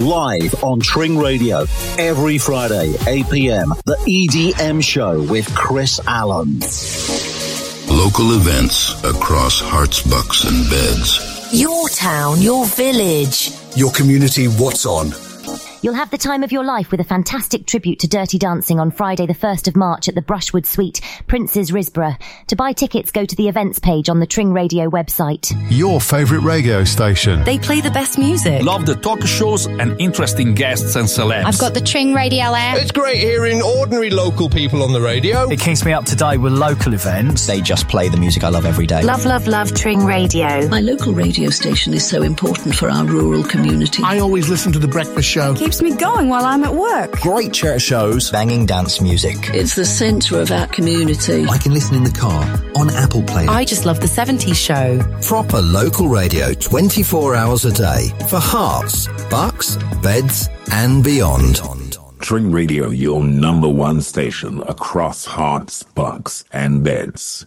live on Tring Radio every Friday, 8 p.m. The EDM Show with Chris Allen. Local events across Herts, bucks, and beds. Your town, your village. Your community, what's on? You'll have the time of your life with a fantastic tribute to Dirty Dancing on Friday the 1st of March at the Brushwood Suite, Princes Risborough. To buy tickets, go to the events page on the Tring Radio website. Your favourite radio station. They play the best music. Love the talk shows and interesting guests and celebs. I've got the Tring Radio app. It's great hearing ordinary local people on the radio. It keeps me up to date with local events. They just play the music I love every day. Love, love, love Tring Radio. My local radio station is so important for our rural community. I always listen to The Breakfast Show. Keeps me going while I'm at work. Great church shows, banging dance music. It's the centre of our community. I can listen in the car, on Apple Play. I just love the 70s show. Proper local radio 24 hours a day for Herts, bucks, beds, and beyond. Tring Radio, your number one station across Herts, bucks, and beds.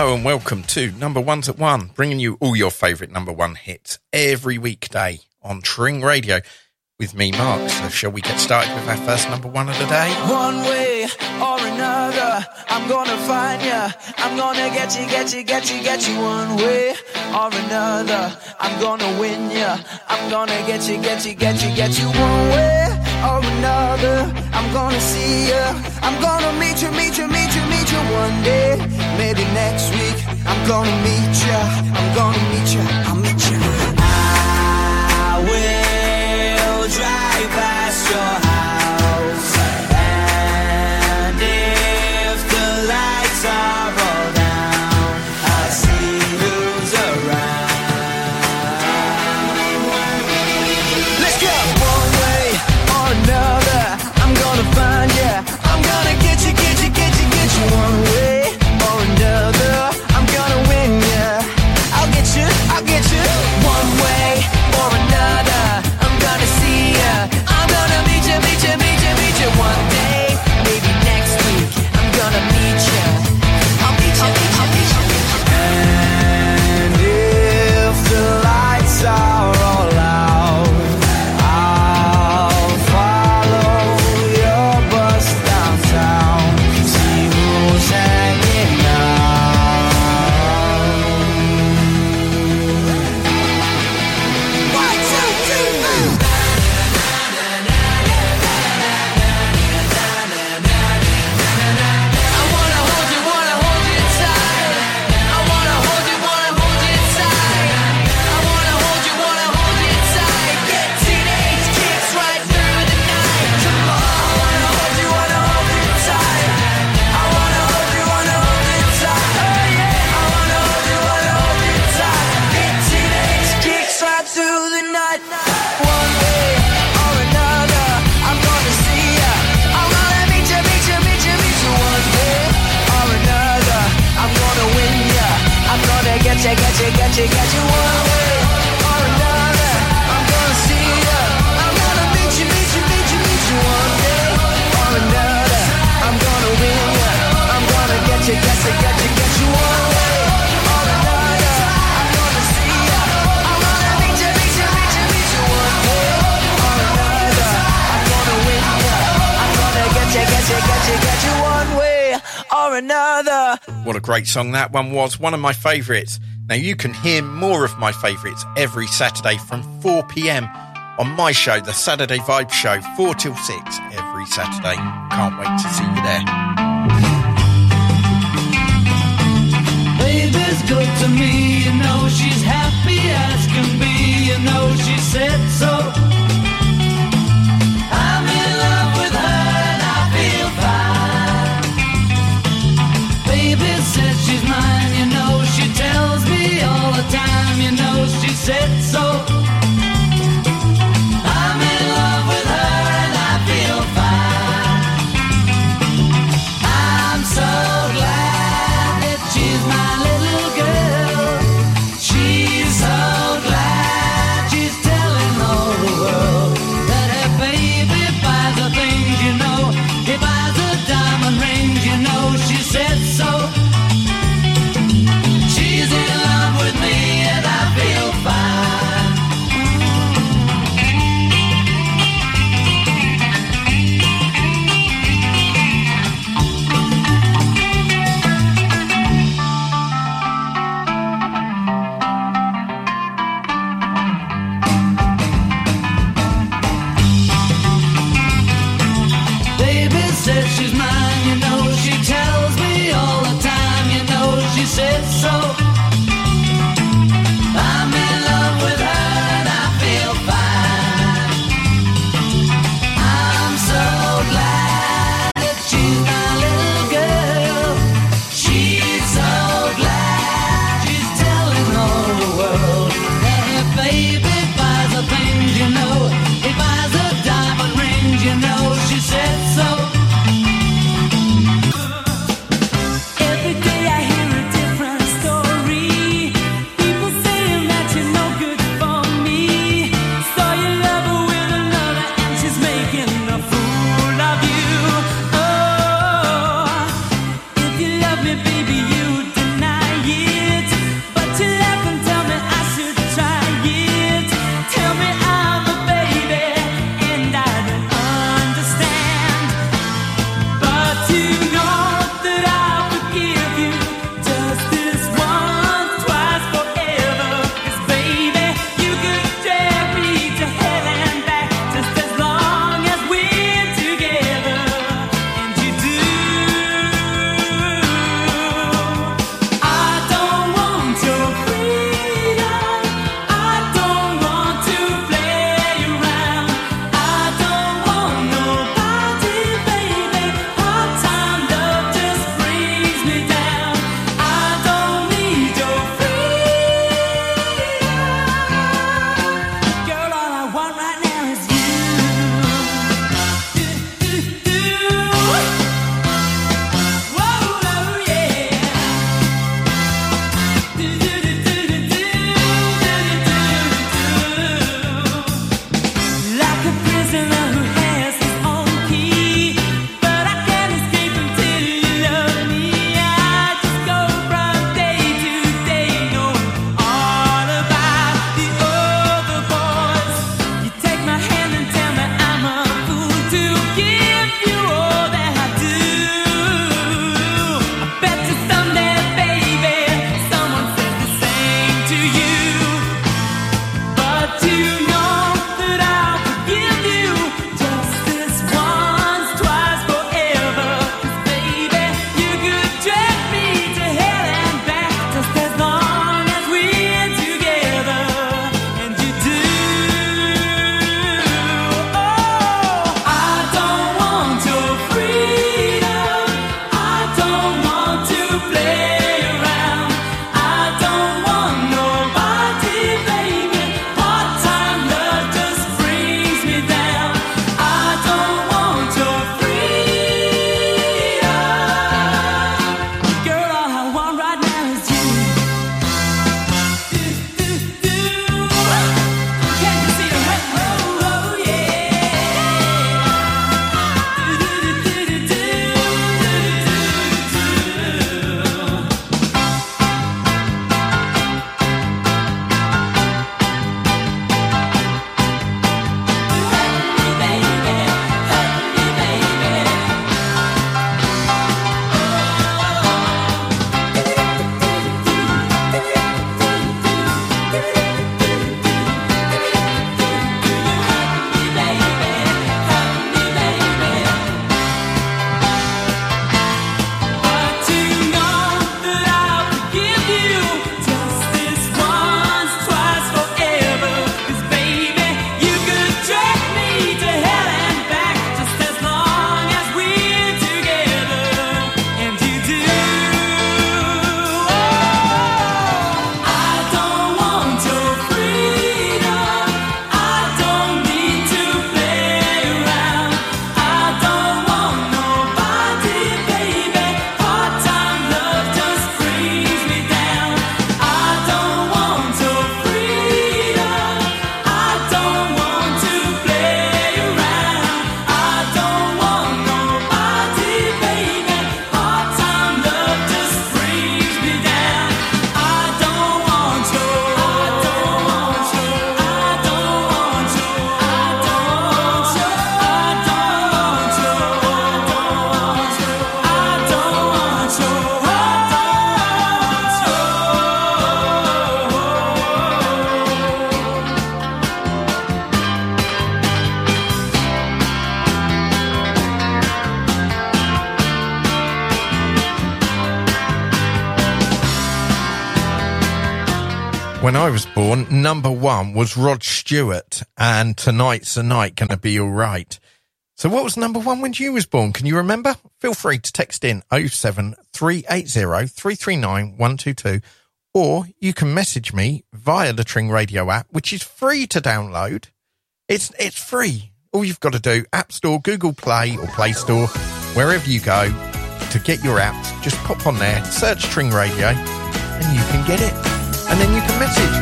Hello and welcome to Number Ones at One, bringing you all your favourite number one hits every weekday on Tring Radio with me, Mark. So, shall we get started with our first number one of the day? One way or another, I'm gonna find ya. I'm gonna get you, get you, get you, get you. One way or another, I'm gonna win ya. I'm gonna get you, get you, get you, get you. One way or another, I'm gonna see ya. I'm gonna meet you, meet you, meet you, you one day. Maybe next week, I'm gonna meet ya. I'm gonna meet ya. I'll meet ya. I will drive past your house. great song that one was, one of my favourites. Now, you can hear more of my favourites every Saturday from 4 pm on my show, The Saturday Vibe Show, 4 till 6 every Saturday. Can't wait to see you there. Baby's good to me, you know she's happy as can be, you know she said so. Number one was Rod Stewart, and tonight's the night gonna be all right. So what was number one when you was born? Can you remember? Feel free to text in 07380 339 122 or you can message me via the Tring Radio app, which is free to download. It's, it's free. All you've got to do, App Store, Google Play or Play Store, wherever you go to get your apps, just pop on there, search Tring Radio and you can get it. And then you can message.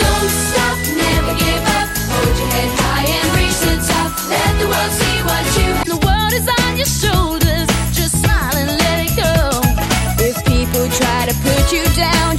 Don't stop, never give up. Hold your head high and reach the top. Let the world see what you have. The world is on your shoulders. Just smile and let it go. If people try to put you down,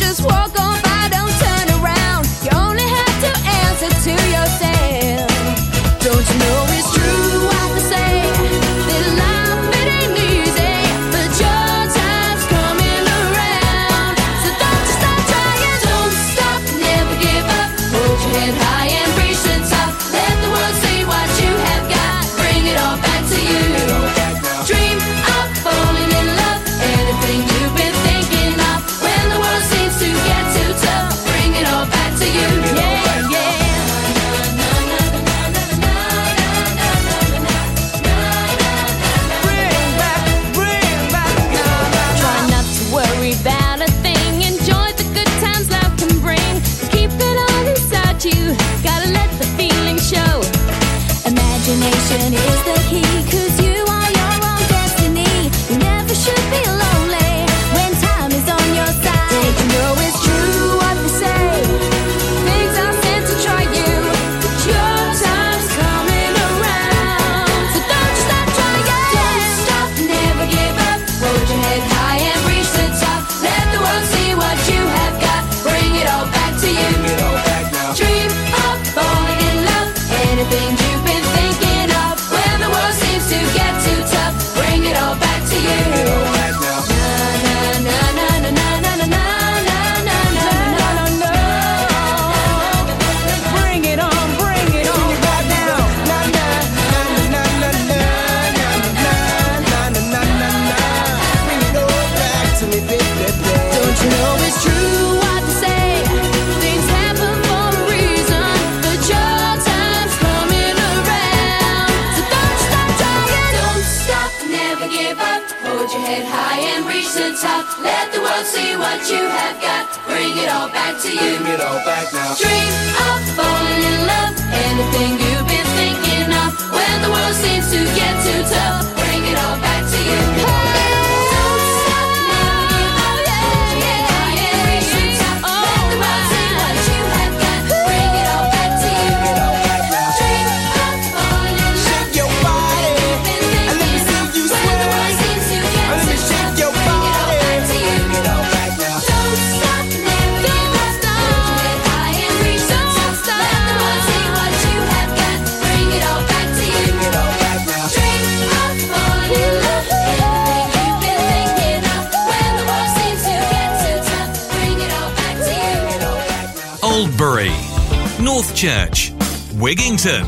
Northchurch, Wigginton.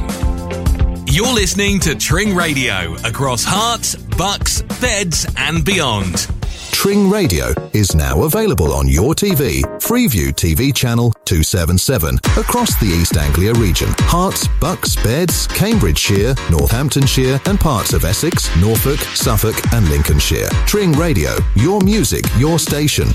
You're listening to Tring Radio across Herts, Bucks, Beds, and beyond. Tring Radio is now available on your TV, Freeview TV channel 277, across the East Anglia region. Herts, Bucks, Beds, Cambridgeshire, Northamptonshire, and parts of Essex, Norfolk, Suffolk, and Lincolnshire. Tring Radio, your music, your station.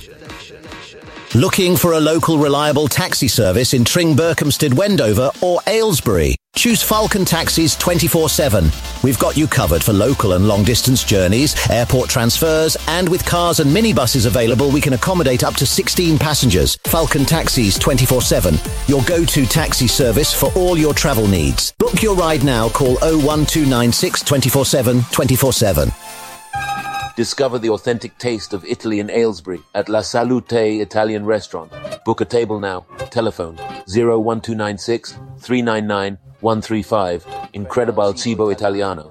Looking for a local reliable taxi service in Tring, Berkhamsted, Wendover or Aylesbury? Choose Falcon Taxis 24-7. We've got you covered for local and long distance journeys, airport transfers, and with cars and minibuses available, we can accommodate up to 16 passengers. Falcon Taxis 24-7. Your go-to taxi service for all your travel needs. Book your ride now. Call 01296 24-7 24-7. Discover the authentic taste of Italy in Aylesbury at La Salute Italian Restaurant. Book a table now. Telephone 01296 399 135. Incredible Cibo Italiano.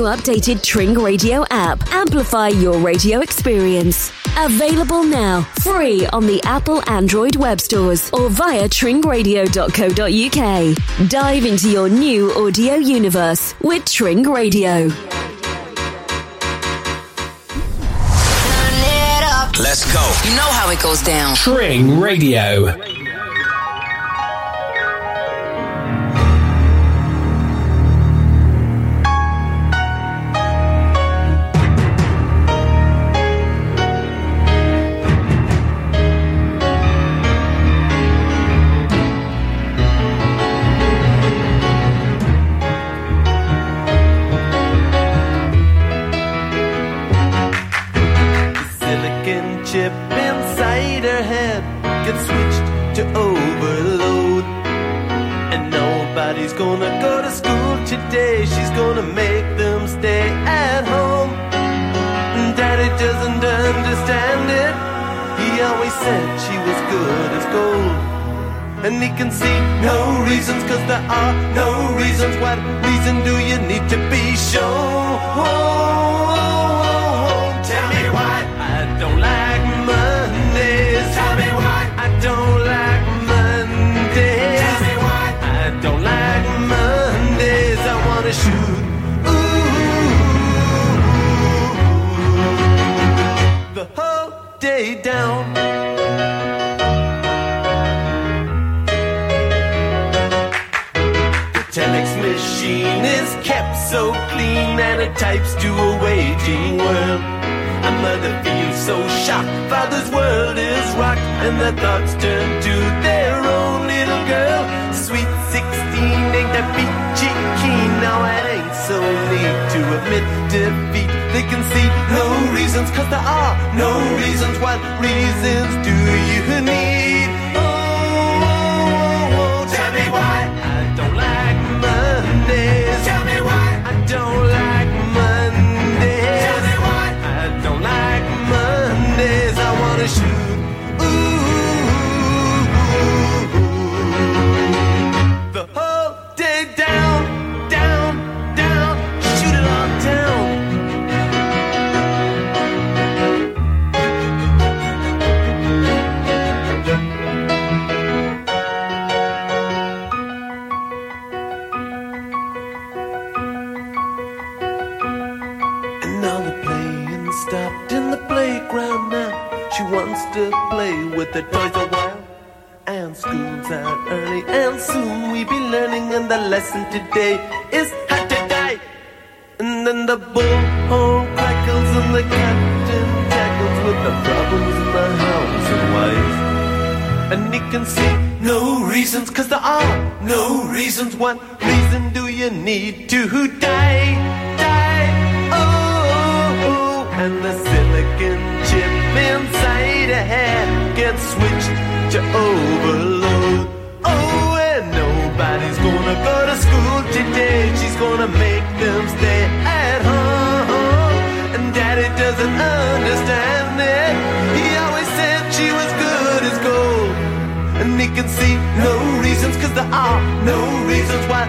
updated Tring Radio app. Amplify your radio experience. Available now, free on the Apple Android web stores or via tringradio.co.uk. Dive into your new audio universe with Tring Radio. Let's go. You know how it goes down. Tring Radio. And he can see no reasons, cause there are no reasons. What reason do you need to be shown? Tell me why I don't like Mondays. Tell me why I don't like Mondays. Tell me why I don't like Mondays. I wanna shoot. Ooh, the whole day down. Telex machine is kept so clean and it types to a waging world. A mother feels so shocked, father's world is rocked, and their thoughts turn to their own little girl. Sweet 16 ain't that peachy keen, now it ain't so neat to admit defeat. They can see no reasons, cause there are no reasons. What reasons do you need? To play with the toys a while. And school's out early, and soon we be learning. And the lesson today is how to die. And then the bullhorn crackles, and the captain tackles with the problems in the house and wife. And he can see no reasons, cause there are no reasons. What reason do you need to die? Die, oh, oh. oh. and the silicon inside her head gets switched to overload. Oh, and nobody's gonna go to school today. She's gonna make them stay at home. And daddy doesn't understand it. He always said she was good as gold. And he can see no reasons, cause there are no reasons. What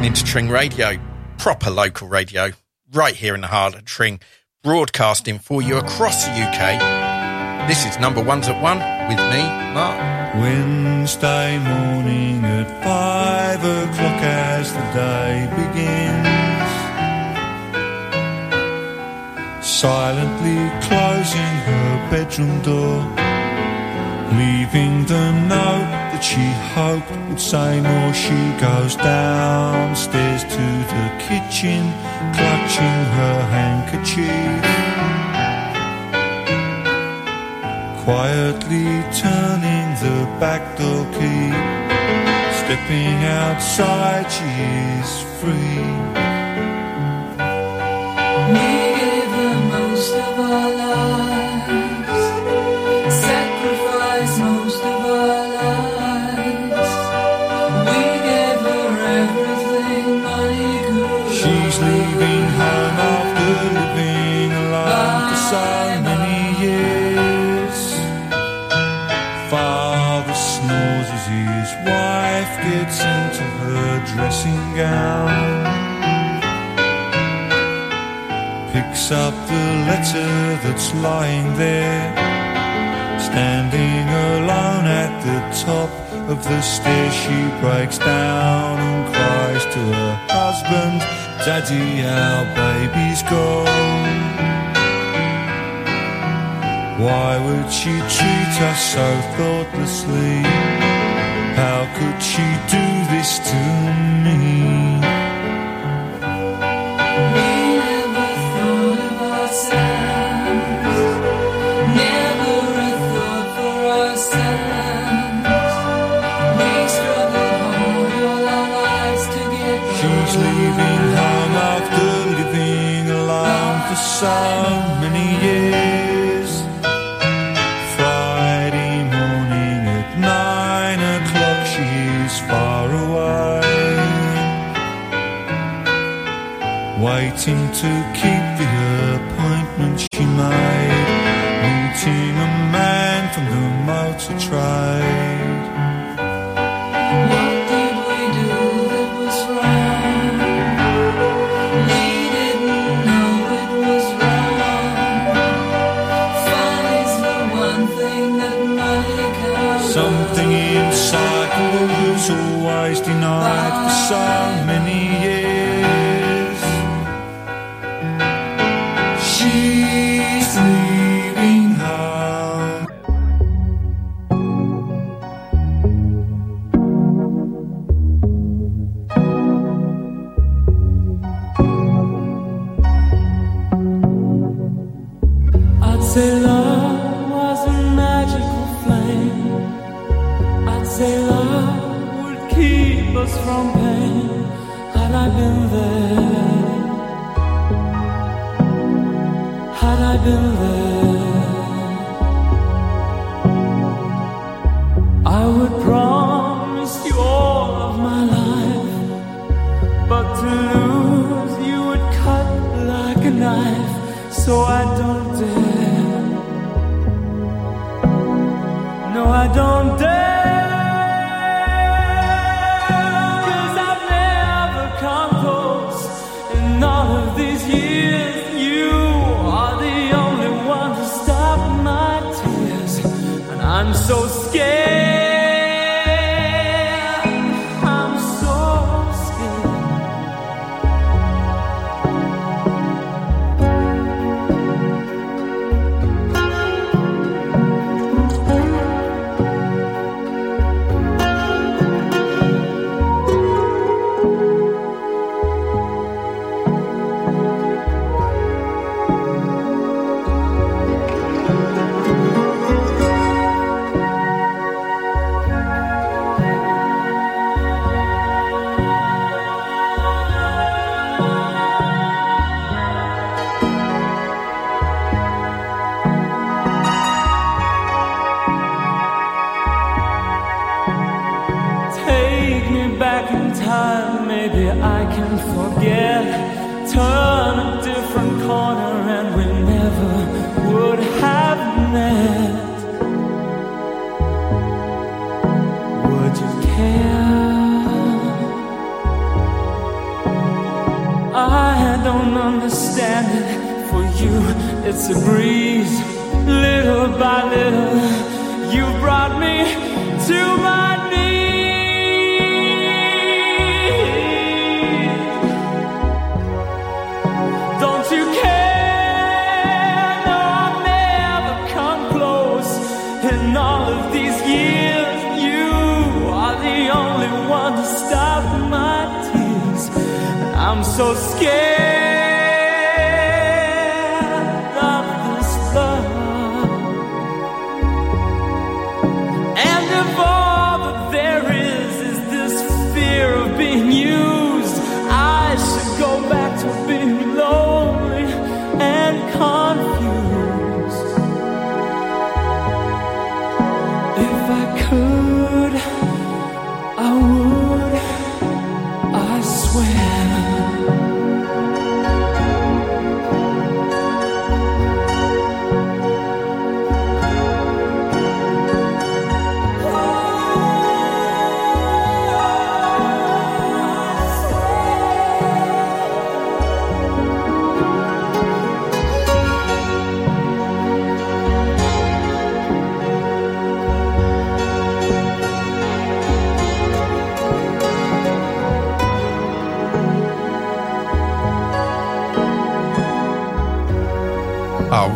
listening to Tring Radio, proper local radio, right here in the heart of Tring, broadcasting for you across the UK. This is Number Ones at One with me, Mark. Wednesday morning at five o'clock as the day begins. Silently closing her bedroom door, leaving the note that she hoped would say more. She goes downstairs to the kitchen, clutching her handkerchief. Quietly turning the back door key, stepping outside, she is free. We gave the most of our lives, gown. Picks up the letter that's lying there. Standing alone at the top of the stairs, she breaks down and cries to her husband, Daddy, our baby's gone. Why would she treat us so thoughtlessly? How could she do this to me? Alone denied for so many years. standing for you. It's a breeze, little by little. You brought me.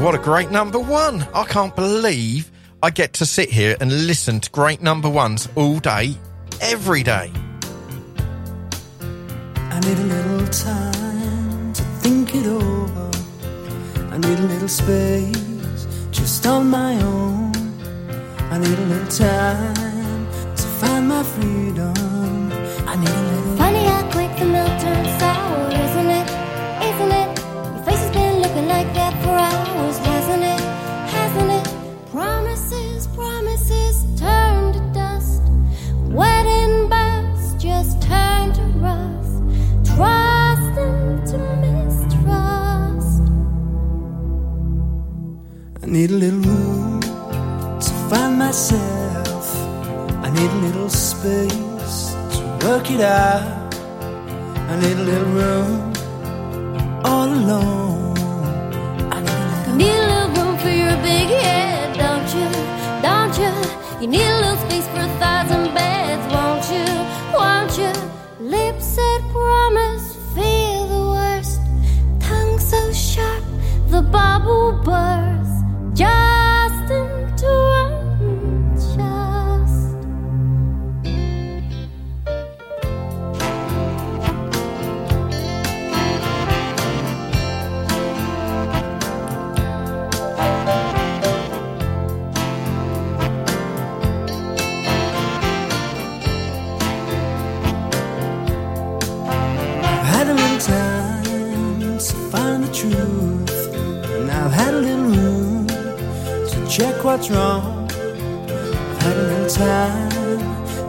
What a great number one. I can't believe I get to sit here and listen to great number ones all day, every day. I need a little time to think it over. I need a little space just on my own. I need a little time to find my freedom. I need a need a little room to find myself. I need a little space to work it out. I need a little room all alone. I need a little room for your big head, don't you? Don't you? You need a little space for a thousand beds, won't you? Won't you? Lips that promise feel the worst. Tongue so sharp, the bubble bursts. Truth, and I've had a little room to check what's wrong. I've had a little time,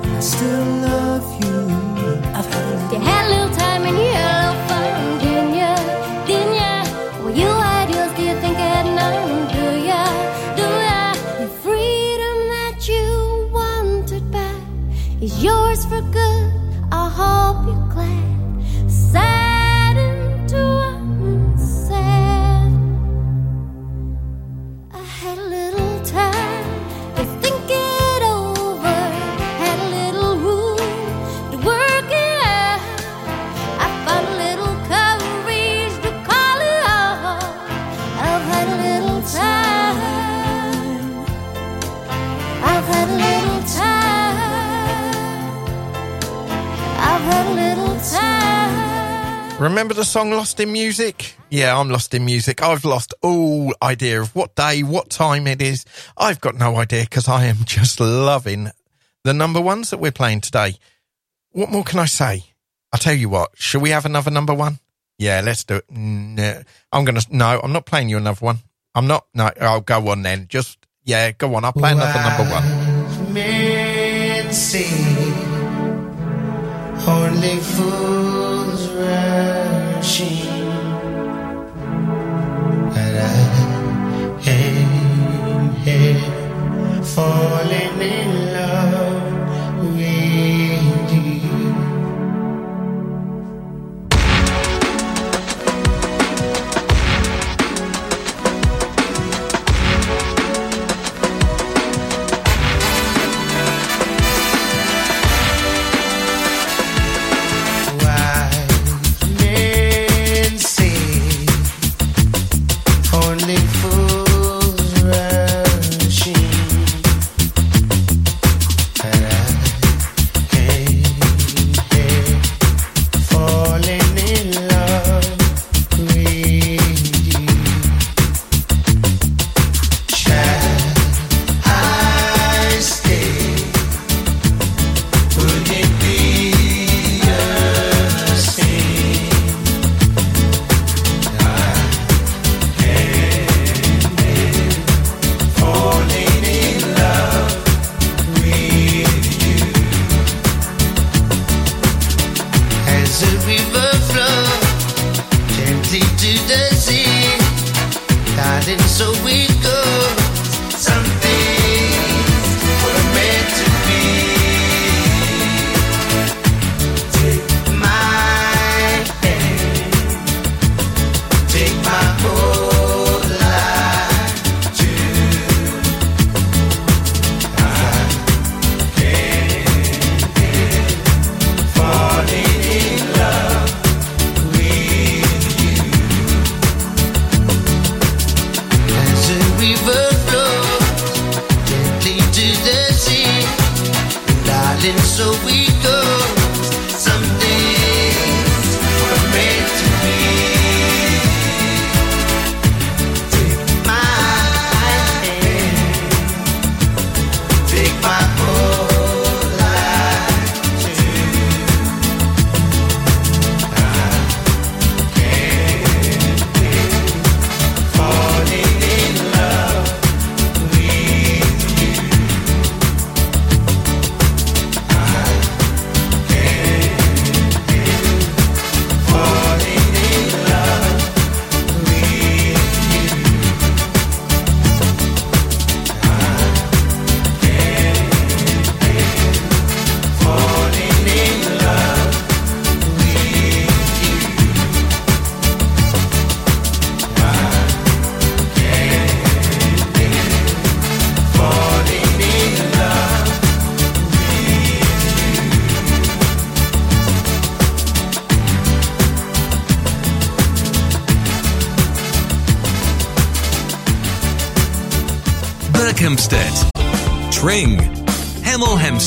and I still love you. I've had a little. You had a little time and you Remember the song Lost in Music? Yeah, I'm lost in music. I've lost all idea of what day, what time it is. I've got no idea because I am just loving the number ones that we're playing today. What more can I say? I'll tell you what, shall we have another number one? Yeah, let's do it. No, I'm going to, no, I'm not playing you another one. I'm not, no, I'll go on then. Just, yeah, go on. I'll play another number one. men say only fools rushing, but I am here falling in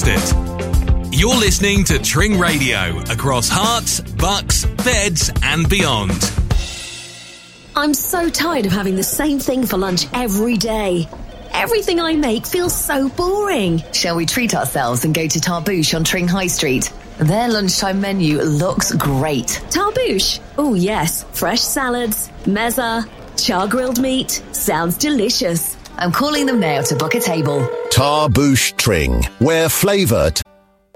Hemel You're listening to Tring Radio across Herts, Bucks, Beds, and beyond. I'm so tired of having the same thing for lunch every day. Everything I make feels so boring. Shall we treat ourselves and go to Tarbouche on Tring High Street? Their lunchtime menu looks great. Tarbouche? Oh, yes. Fresh salads, mezza, char grilled meat. Sounds delicious. I'm calling them now to book a table. Tarbouche Tring, where flavour t-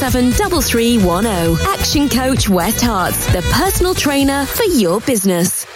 773310. Action Coach West Herts, the personal trainer for your business.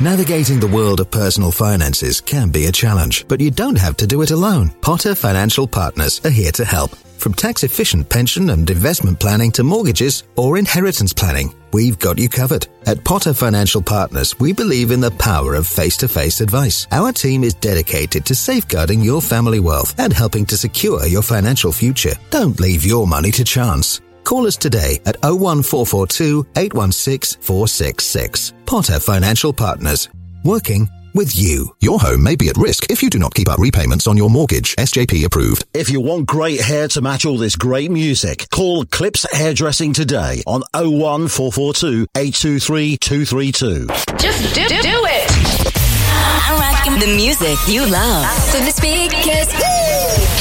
Navigating the world of personal finances can be a challenge, but you don't have to do it alone. Potter Financial Partners are here to help. From tax efficient pension and investment planning to mortgages or inheritance planning, we've got you covered. At Potter Financial Partners, we believe in the power of face to face advice. Our team is dedicated to safeguarding your family wealth and helping to secure your financial future. Don't leave your money to chance. Call us today at 01442 816 466. Potter Financial Partners. Working with you. Your home may be at risk if you do not keep up repayments on your mortgage. SJP approved. If you want great hair to match all this great music, call Clips Hairdressing today on 01442 823 232. Just do, do it. I'm rocking the music you love. So the speakers.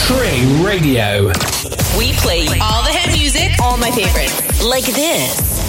Tring Radio. We play all the hit music, all my favorites. Like this.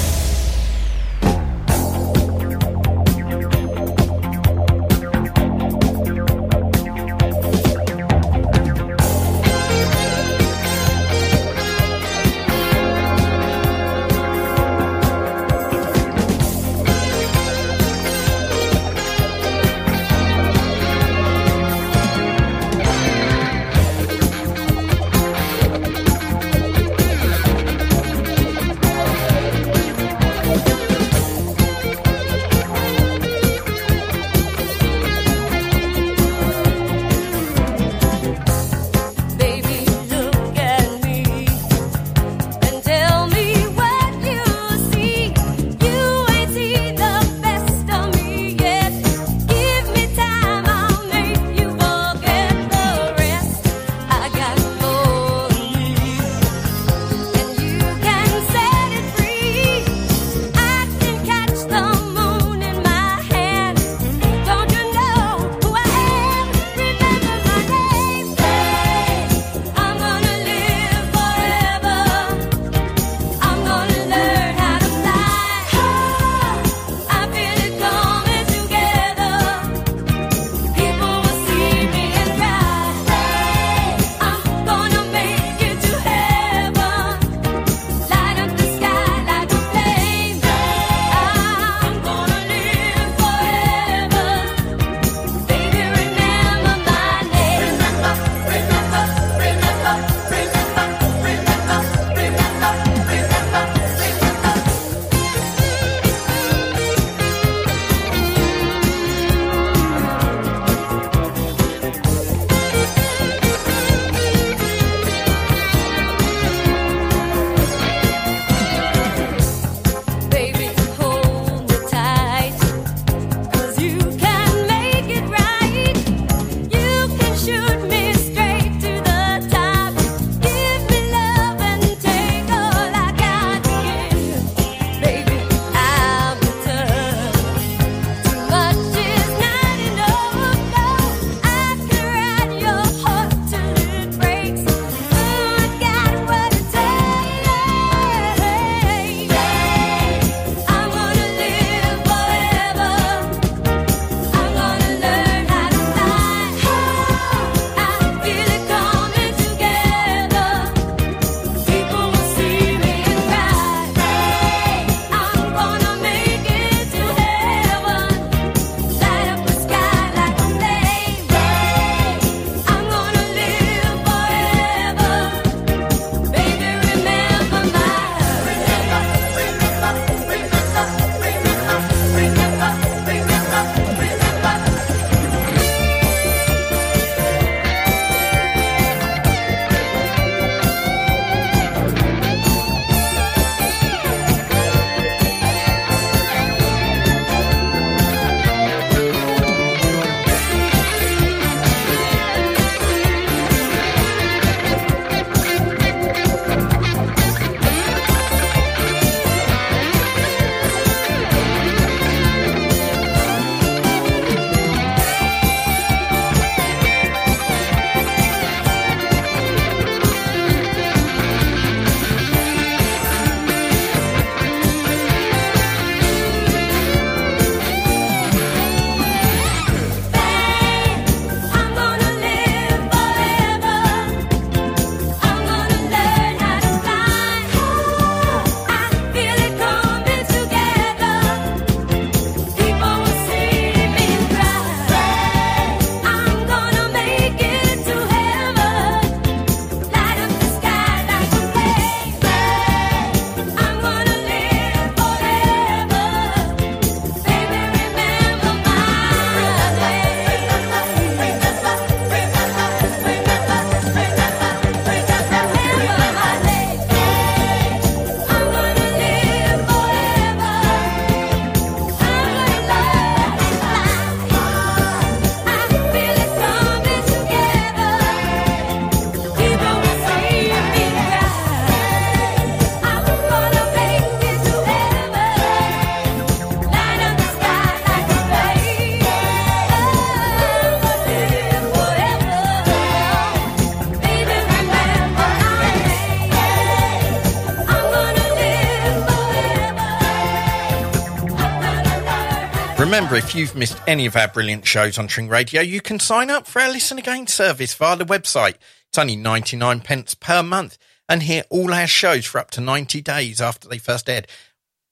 Remember, if you've missed any of our brilliant shows on Tring Radio, you can sign up for our Listen Again service via the website. It's only 99 pence per month and hear all our shows for up to 90 days after they first aired.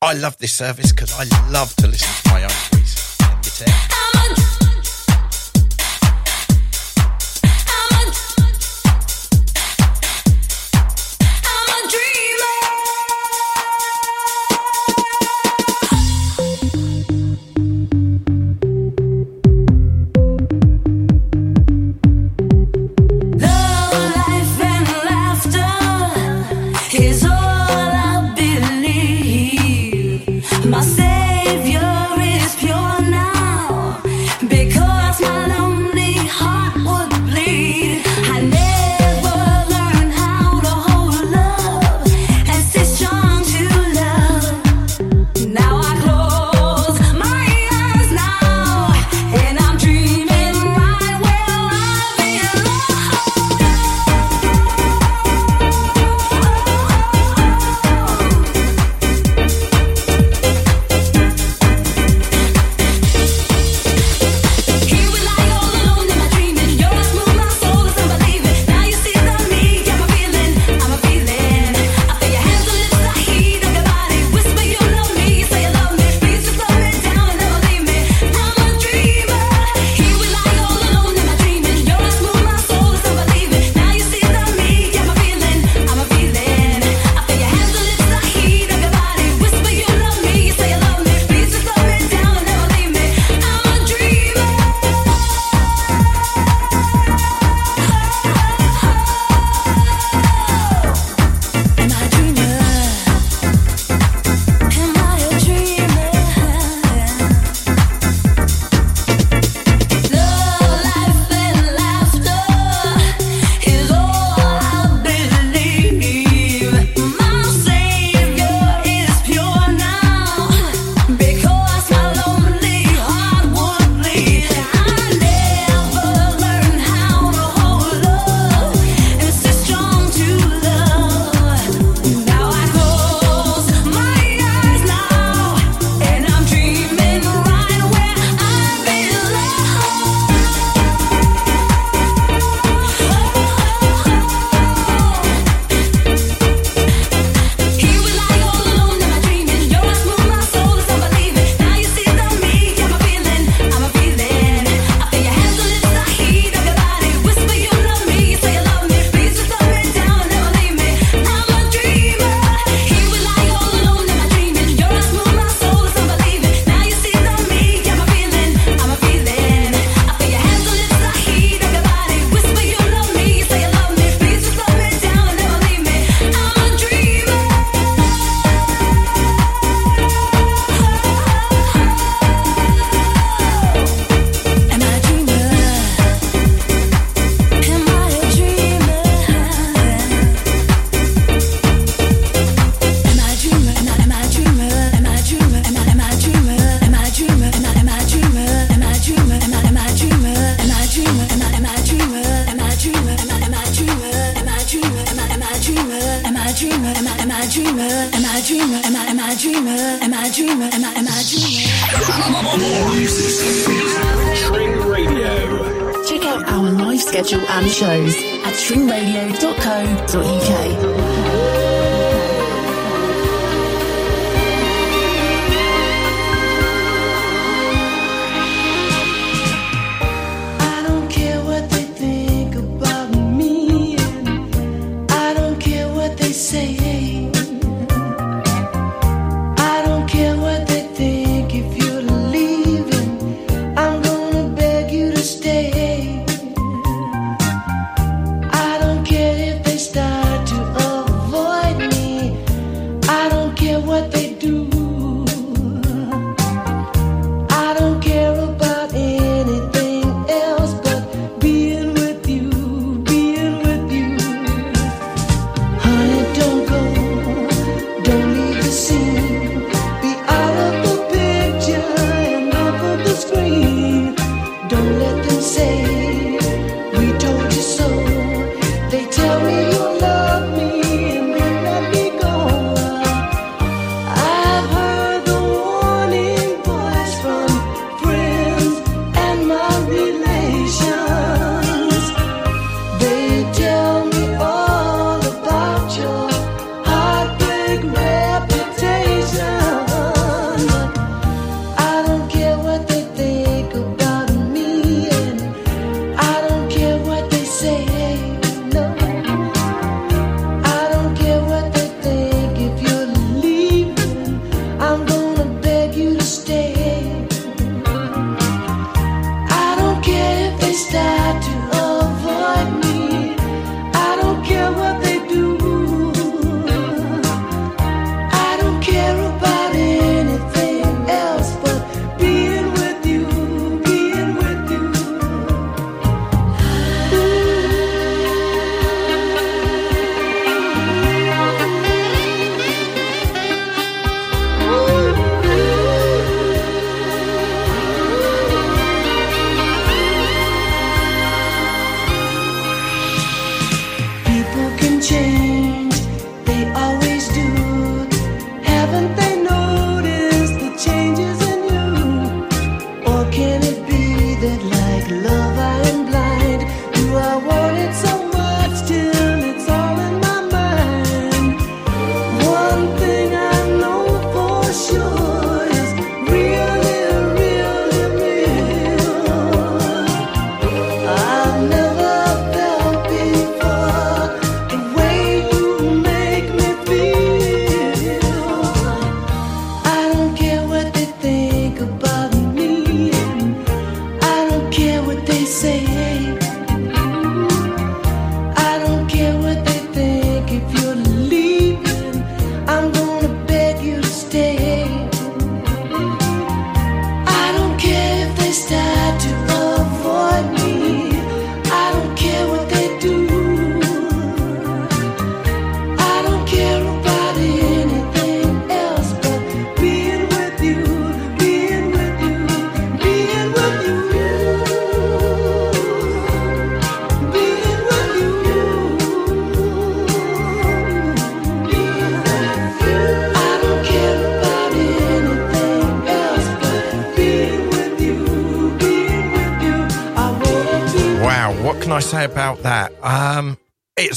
I love this service because I love to listen to my own voice.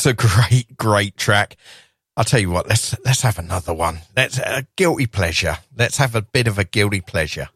that's a great, great track. I'll tell you what, let's, let's have another one. Let's, a guilty pleasure. Let's have a bit of a guilty pleasure.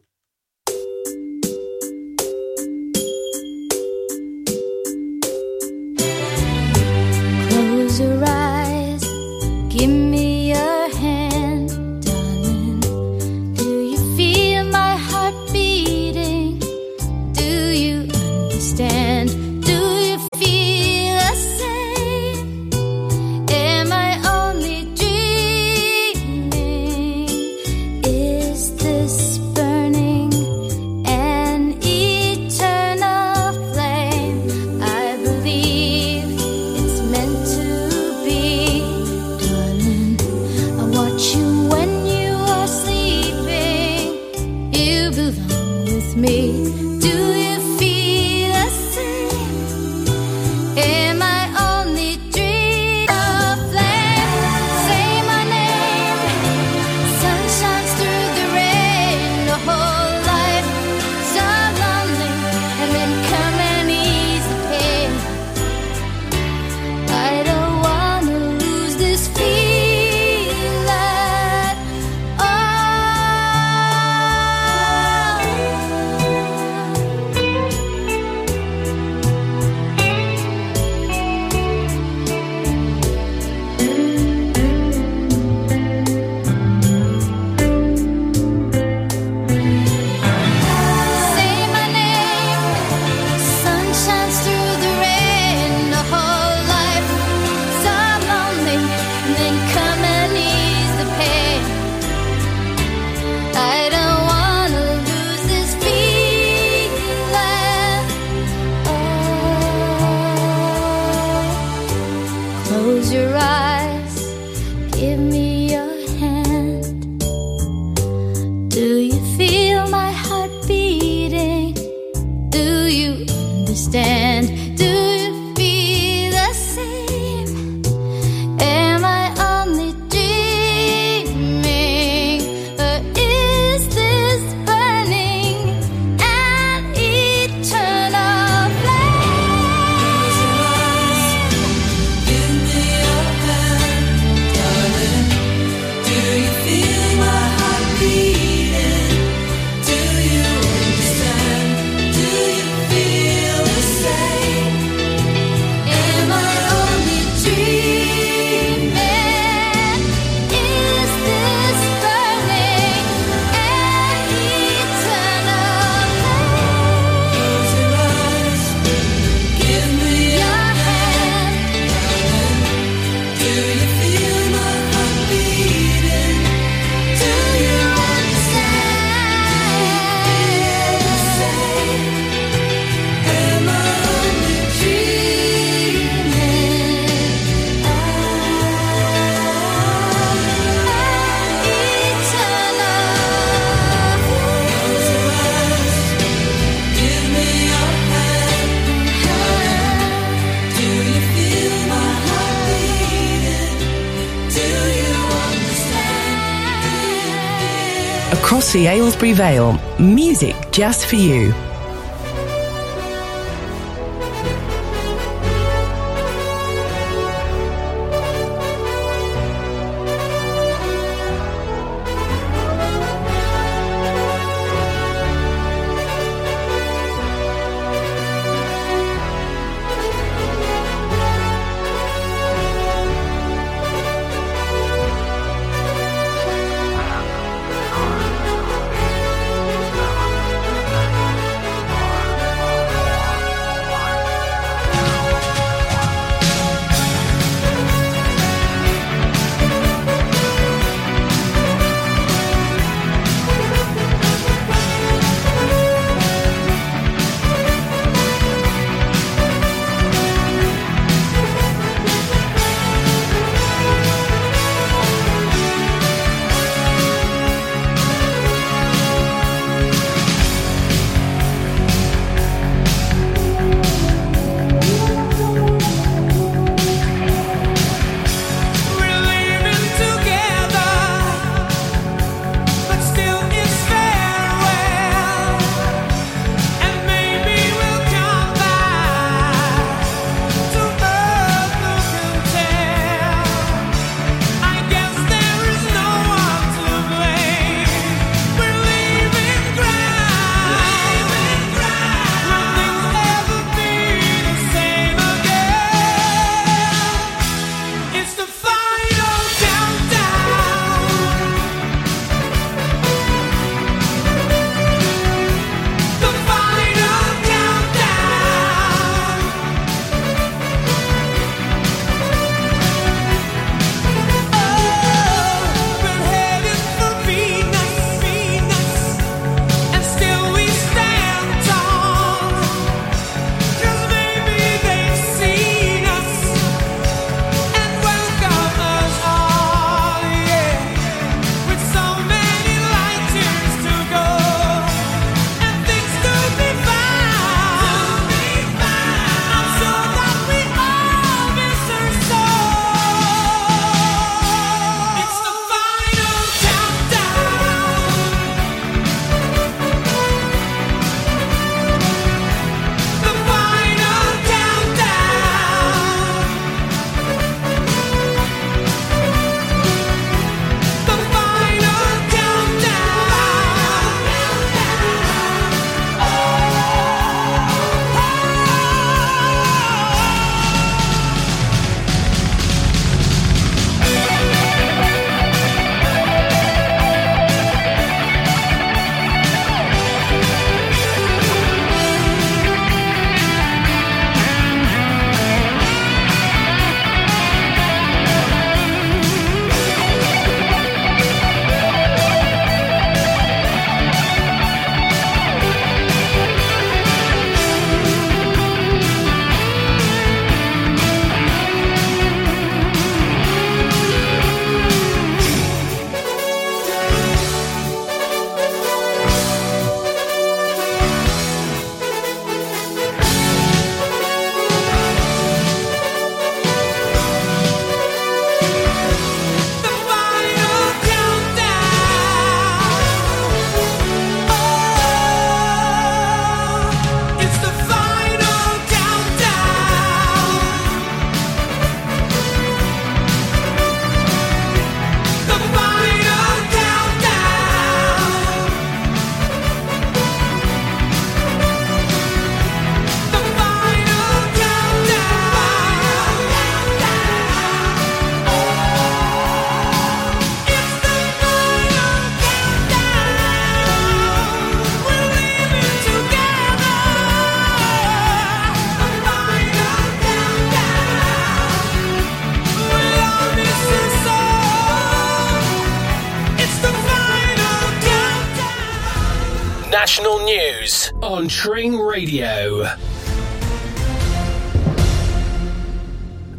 Aylesbury Vale. Music just for you.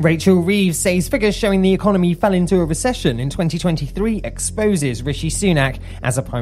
Rachel Reeves says figures showing the economy fell into a recession in 2023 exposes Rishi Sunak as a Prime